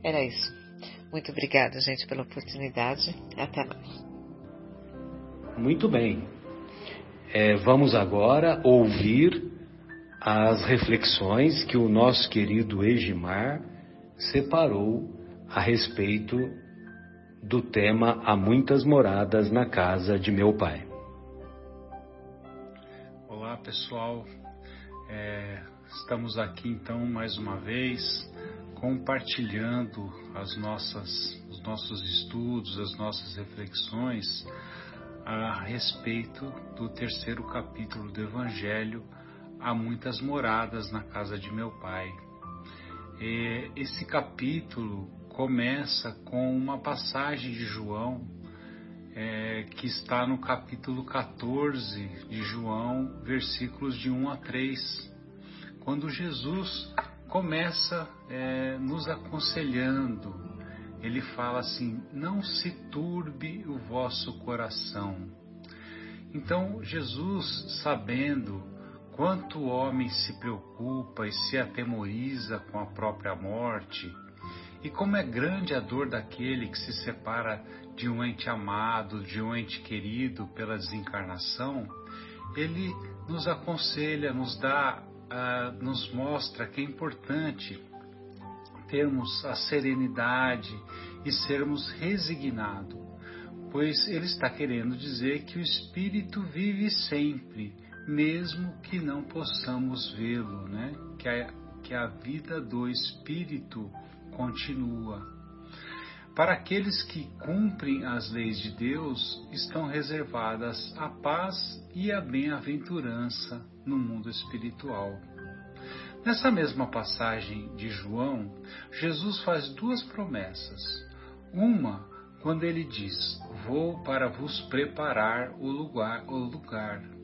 Era isso. Muito obrigada, gente, pela oportunidade. Até mais. Muito bem. É, vamos agora ouvir as reflexões que o nosso querido Egimar separou a respeito do tema Há muitas moradas na casa de meu pai. Olá, pessoal. É, estamos aqui então mais uma vez compartilhando as nossas, os nossos estudos, as nossas reflexões a respeito do terceiro capítulo do Evangelho. Há muitas moradas na casa de meu pai. Esse capítulo começa com uma passagem de João é, que está no capítulo 14 de João, versículos de 1 a 3, quando Jesus começa é, nos aconselhando. Ele fala assim: Não se turbe o vosso coração. Então, Jesus, sabendo quanto o homem se preocupa e se atemoriza com a própria morte, e como é grande a dor daquele que se separa de um ente amado, de um ente querido pela desencarnação, ele nos aconselha, nos dá, uh, nos mostra que é importante termos a serenidade e sermos resignados, pois ele está querendo dizer que o espírito vive sempre, mesmo que não possamos vê-lo, né? Que a, que a vida do espírito continua. Para aqueles que cumprem as leis de Deus, estão reservadas a paz e a bem-aventurança no mundo espiritual. Nessa mesma passagem de João, Jesus faz duas promessas. Uma, quando ele diz: Vou para vos preparar o lugar, o lugar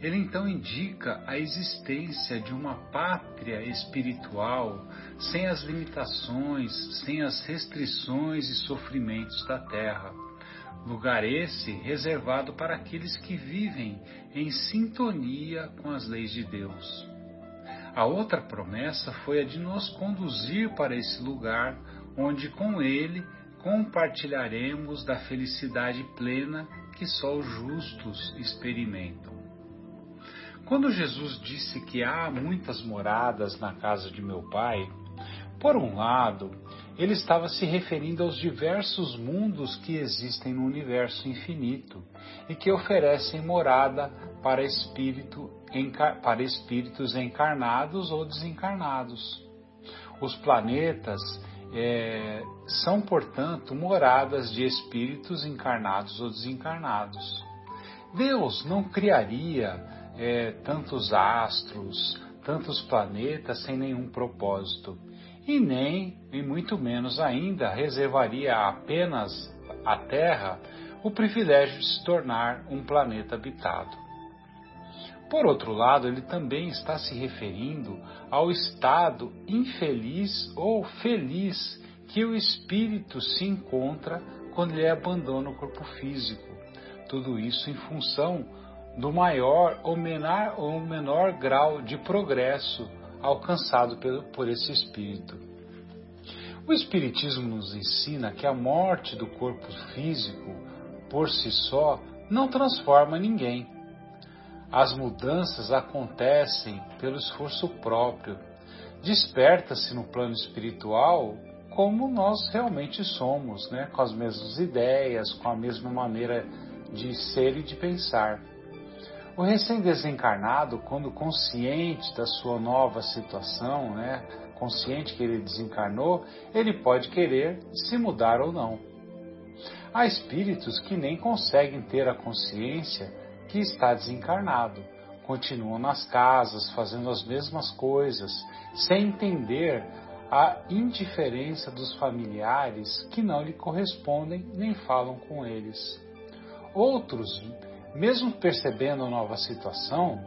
ele então indica a existência de uma pátria espiritual sem as limitações, sem as restrições e sofrimentos da terra. Lugar esse reservado para aqueles que vivem em sintonia com as leis de Deus. A outra promessa foi a de nos conduzir para esse lugar onde com Ele compartilharemos da felicidade plena que só os justos experimentam. Quando Jesus disse que há muitas moradas na casa de meu pai, por um lado, ele estava se referindo aos diversos mundos que existem no universo infinito e que oferecem morada para, espírito, para espíritos encarnados ou desencarnados. Os planetas é, são, portanto, moradas de espíritos encarnados ou desencarnados. Deus não criaria é, tantos astros, tantos planetas sem nenhum propósito, e nem, e muito menos ainda, reservaria apenas à Terra o privilégio de se tornar um planeta habitado. Por outro lado, ele também está se referindo ao estado infeliz ou feliz que o espírito se encontra quando ele abandona o corpo físico. Tudo isso em função do maior ou menor, ou menor grau de progresso alcançado por esse espírito. O Espiritismo nos ensina que a morte do corpo físico, por si só, não transforma ninguém. As mudanças acontecem pelo esforço próprio. Desperta-se no plano espiritual como nós realmente somos, né? com as mesmas ideias, com a mesma maneira de ser e de pensar. O recém-desencarnado, quando consciente da sua nova situação, né, consciente que ele desencarnou, ele pode querer se mudar ou não. Há espíritos que nem conseguem ter a consciência que está desencarnado, continuam nas casas fazendo as mesmas coisas, sem entender a indiferença dos familiares que não lhe correspondem nem falam com eles. Outros mesmo percebendo a nova situação,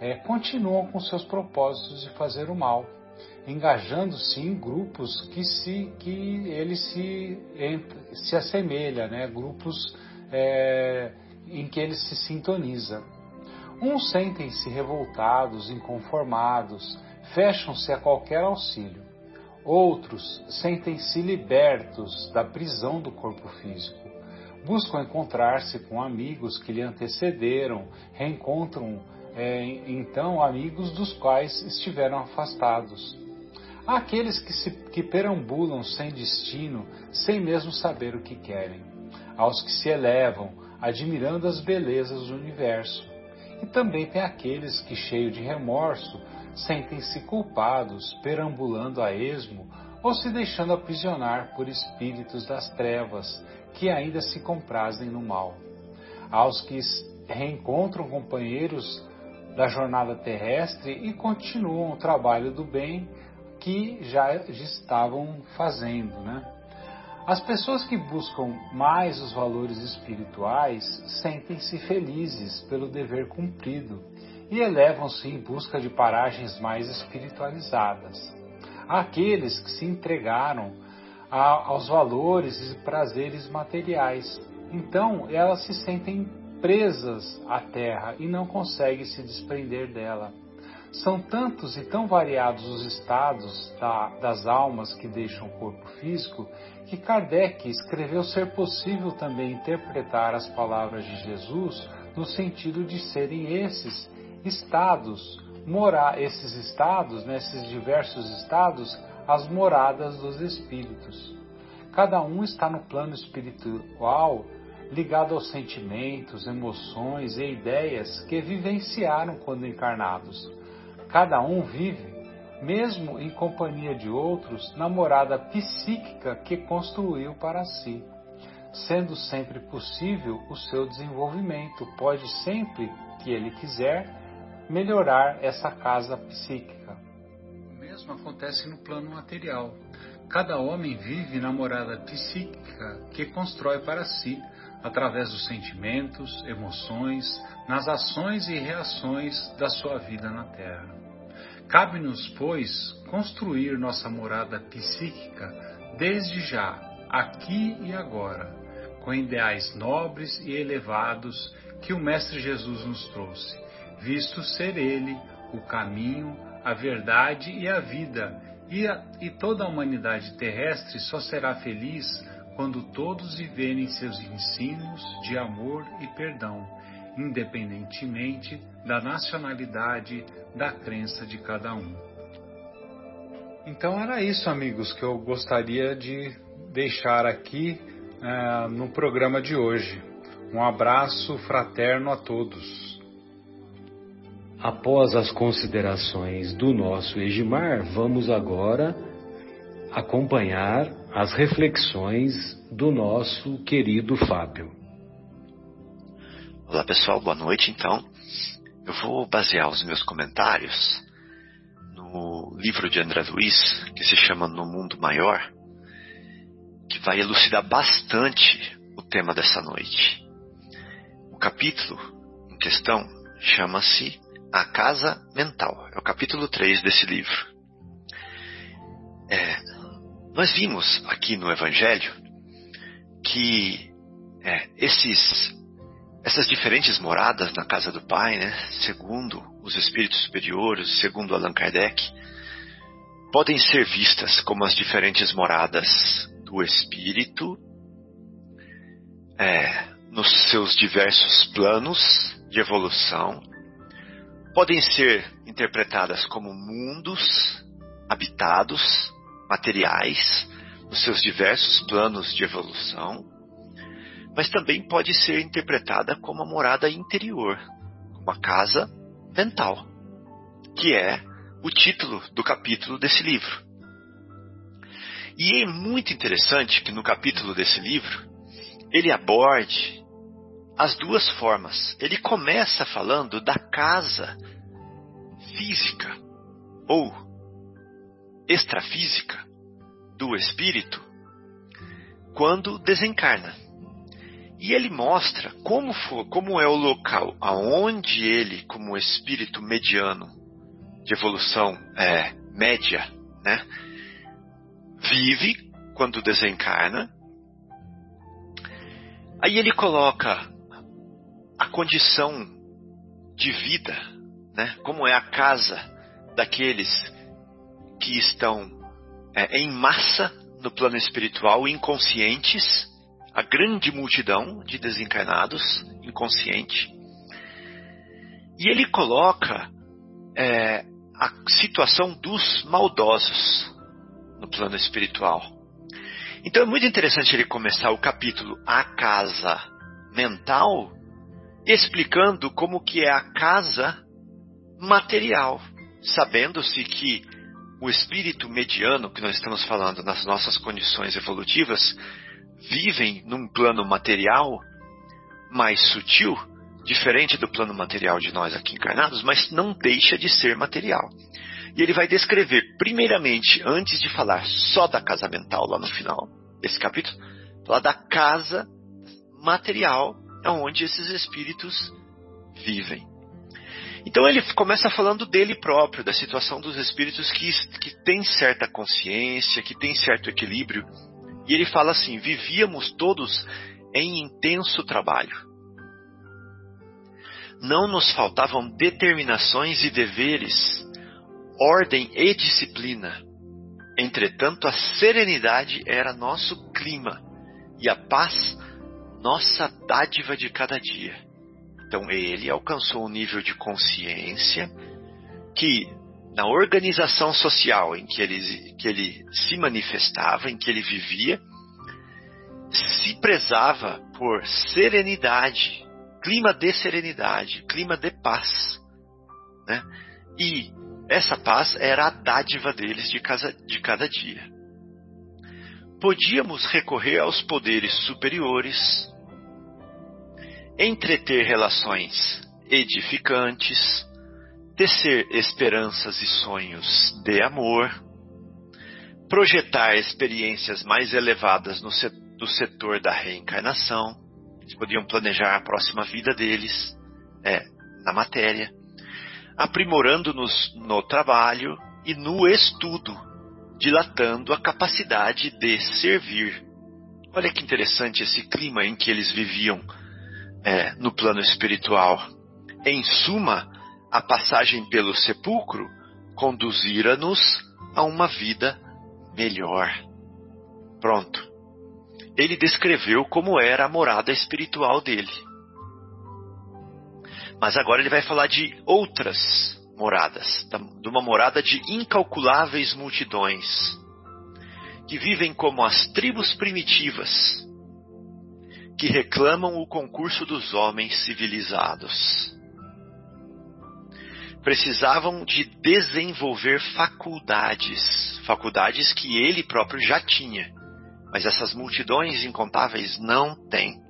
é, continuam com seus propósitos de fazer o mal, engajando-se em grupos que, se, que ele se, se assemelha, né? grupos é, em que ele se sintoniza. Uns sentem-se revoltados, inconformados, fecham-se a qualquer auxílio. Outros sentem-se libertos da prisão do corpo físico buscam encontrar-se com amigos que lhe antecederam, reencontram é, então amigos dos quais estiveram afastados. Há aqueles que, se, que perambulam sem destino, sem mesmo saber o que querem. Aos que se elevam, admirando as belezas do universo. E também tem aqueles que, cheios de remorso, sentem-se culpados, perambulando a esmo ou se deixando aprisionar por espíritos das trevas que ainda se comprazem no mal. Aos que reencontram companheiros da jornada terrestre e continuam o trabalho do bem que já estavam fazendo, né? As pessoas que buscam mais os valores espirituais sentem-se felizes pelo dever cumprido e elevam-se em busca de paragens mais espiritualizadas. Aqueles que se entregaram a, aos valores e prazeres materiais, então elas se sentem presas à terra e não conseguem se desprender dela. São tantos e tão variados os estados da, das almas que deixam o corpo físico que Kardec escreveu ser possível também interpretar as palavras de Jesus no sentido de serem esses estados, morar esses estados, nesses né, diversos estados, as moradas dos espíritos. Cada um está no plano espiritual ligado aos sentimentos, emoções e ideias que vivenciaram quando encarnados. Cada um vive, mesmo em companhia de outros, na morada psíquica que construiu para si. Sendo sempre possível o seu desenvolvimento, pode sempre que ele quiser melhorar essa casa psíquica. Mesmo acontece no plano material. Cada homem vive na morada psíquica que constrói para si, através dos sentimentos, emoções, nas ações e reações da sua vida na Terra. Cabe-nos, pois, construir nossa morada psíquica desde já, aqui e agora, com ideais nobres e elevados que o Mestre Jesus nos trouxe, visto ser Ele o caminho, a verdade e a vida, e, a, e toda a humanidade terrestre só será feliz quando todos viverem seus ensinos de amor e perdão, independentemente da nacionalidade, da crença de cada um. Então era isso, amigos, que eu gostaria de deixar aqui uh, no programa de hoje. Um abraço fraterno a todos. Após as considerações do nosso Egimar, vamos agora acompanhar as reflexões do nosso querido Fábio. Olá pessoal, boa noite então. Eu vou basear os meus comentários no livro de André Luiz, que se chama No Mundo Maior, que vai elucidar bastante o tema dessa noite. O capítulo em questão chama-se A Casa Mental. É o capítulo 3 desse livro. É, nós vimos aqui no Evangelho que é, esses essas diferentes moradas na casa do Pai, né, segundo os espíritos superiores, segundo Allan Kardec, podem ser vistas como as diferentes moradas do espírito, é, nos seus diversos planos de evolução, podem ser interpretadas como mundos habitados, materiais, nos seus diversos planos de evolução, mas também pode ser interpretada como a morada interior, uma casa mental, que é o título do capítulo desse livro. E é muito interessante que no capítulo desse livro ele aborde as duas formas. Ele começa falando da casa física ou extrafísica do espírito quando desencarna. E ele mostra como, for, como é o local aonde ele, como espírito mediano de evolução é, média, né, vive quando desencarna. Aí ele coloca a condição de vida, né, como é a casa daqueles que estão é, em massa no plano espiritual, inconscientes, a grande multidão de desencarnados, inconsciente. E ele coloca é, a situação dos maldosos no plano espiritual. Então é muito interessante ele começar o capítulo A Casa Mental explicando como que é a casa material, sabendo-se que o espírito mediano que nós estamos falando nas nossas condições evolutivas vivem num plano material mais sutil, diferente do plano material de nós aqui encarnados, mas não deixa de ser material. E ele vai descrever, primeiramente, antes de falar só da casa mental lá no final desse capítulo, falar da casa material onde esses espíritos vivem. Então ele começa falando dele próprio, da situação dos espíritos que, que têm certa consciência, que têm certo equilíbrio. E ele fala assim: vivíamos todos em intenso trabalho. Não nos faltavam determinações e deveres, ordem e disciplina. Entretanto, a serenidade era nosso clima e a paz nossa dádiva de cada dia. Então ele alcançou um nível de consciência que na organização social em que ele, que ele se manifestava, em que ele vivia, se prezava por serenidade, clima de serenidade, clima de paz. Né? E essa paz era a dádiva deles de, casa, de cada dia. Podíamos recorrer aos poderes superiores, entreter relações edificantes, tecer esperanças e sonhos de amor, projetar experiências mais elevadas no, do setor da reencarnação. Eles podiam planejar a próxima vida deles é, na matéria, aprimorando-nos no trabalho e no estudo, dilatando a capacidade de servir. Olha que interessante esse clima em que eles viviam é, no plano espiritual. Em suma, a passagem pelo sepulcro conduzira-nos a uma vida melhor. Pronto. Ele descreveu como era a morada espiritual dele. Mas agora ele vai falar de outras moradas, de uma morada de incalculáveis multidões, que vivem como as tribos primitivas, que reclamam o concurso dos homens civilizados. Precisavam de desenvolver faculdades, faculdades que ele próprio já tinha, mas essas multidões incontáveis não têm.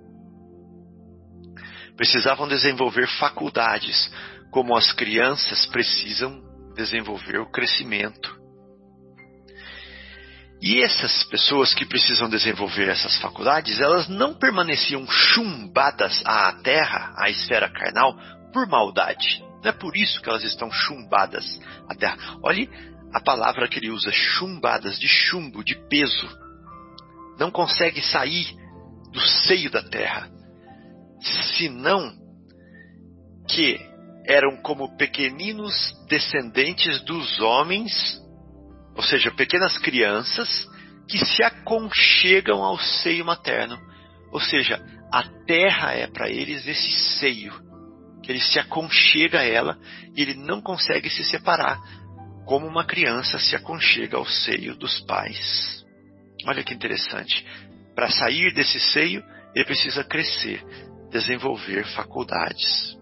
Precisavam desenvolver faculdades, como as crianças precisam desenvolver o crescimento e essas pessoas que precisam desenvolver essas faculdades, elas não permaneciam chumbadas à terra, à esfera carnal, por maldade. Não é por isso que elas estão chumbadas à terra. Olhe a palavra que ele usa, chumbadas, de chumbo, de peso. Não consegue sair do seio da terra. Senão que eram como pequeninos descendentes dos homens ou seja, pequenas crianças que se aconchegam ao seio materno. Ou seja, a terra é para eles esse seio, que ele se aconchega a ela e ele não consegue se separar, como uma criança se aconchega ao seio dos pais. Olha que interessante. Para sair desse seio, ele precisa crescer, desenvolver faculdades.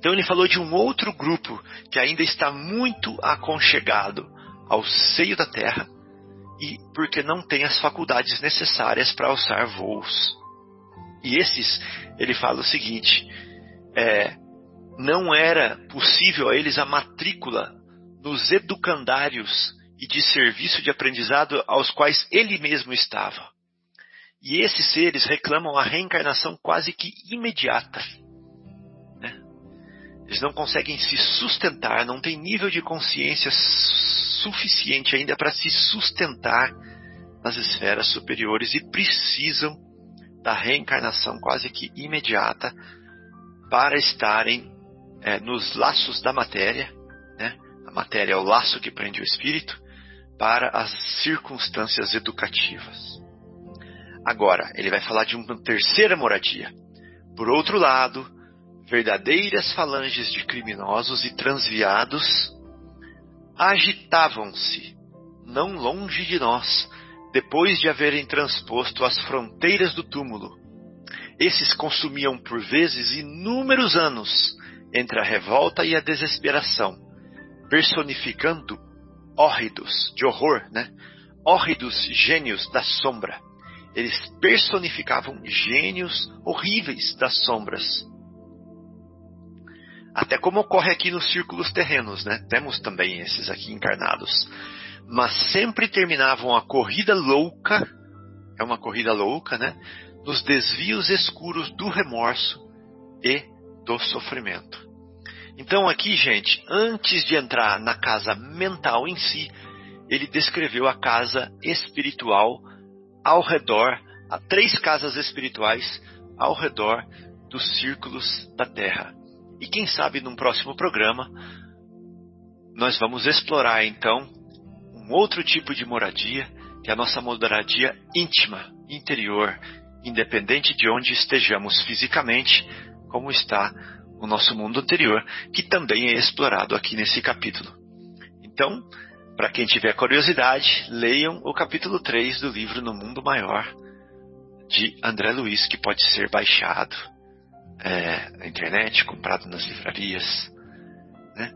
Então ele falou de um outro grupo que ainda está muito aconchegado ao seio da terra e porque não tem as faculdades necessárias para alçar voos. E esses, ele fala o seguinte: é, não era possível a eles a matrícula nos educandários e de serviço de aprendizado aos quais ele mesmo estava. E esses seres reclamam a reencarnação quase que imediata eles não conseguem se sustentar, não têm nível de consciência suficiente ainda para se sustentar nas esferas superiores e precisam da reencarnação quase que imediata para estarem é, nos laços da matéria, né? a matéria é o laço que prende o espírito, para as circunstâncias educativas. Agora, ele vai falar de uma terceira moradia. Por outro lado, verdadeiras falanges de criminosos e transviados agitavam-se, não longe de nós, depois de haverem transposto as fronteiras do túmulo. Esses consumiam por vezes inúmeros anos entre a revolta e a desesperação, personificando hórridos, de horror, né? Hórridos gênios da sombra. Eles personificavam gênios horríveis das sombras. Até como ocorre aqui nos círculos terrenos, né? Temos também esses aqui encarnados. Mas sempre terminavam a corrida louca, é uma corrida louca, né? Nos desvios escuros do remorso e do sofrimento. Então aqui, gente, antes de entrar na casa mental em si, ele descreveu a casa espiritual ao redor, a três casas espirituais ao redor dos círculos da Terra. E quem sabe num próximo programa nós vamos explorar então um outro tipo de moradia, que é a nossa moradia íntima, interior, independente de onde estejamos fisicamente, como está o nosso mundo anterior, que também é explorado aqui nesse capítulo. Então, para quem tiver curiosidade, leiam o capítulo 3 do livro No Mundo Maior, de André Luiz, que pode ser baixado é, na internet, comprado nas livrarias. Né?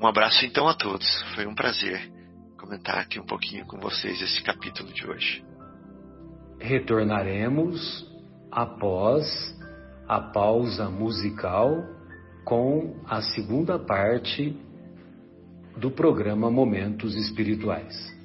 Um abraço então a todos. Foi um prazer comentar aqui um pouquinho com vocês esse capítulo de hoje. Retornaremos após a pausa musical com a segunda parte do programa Momentos Espirituais.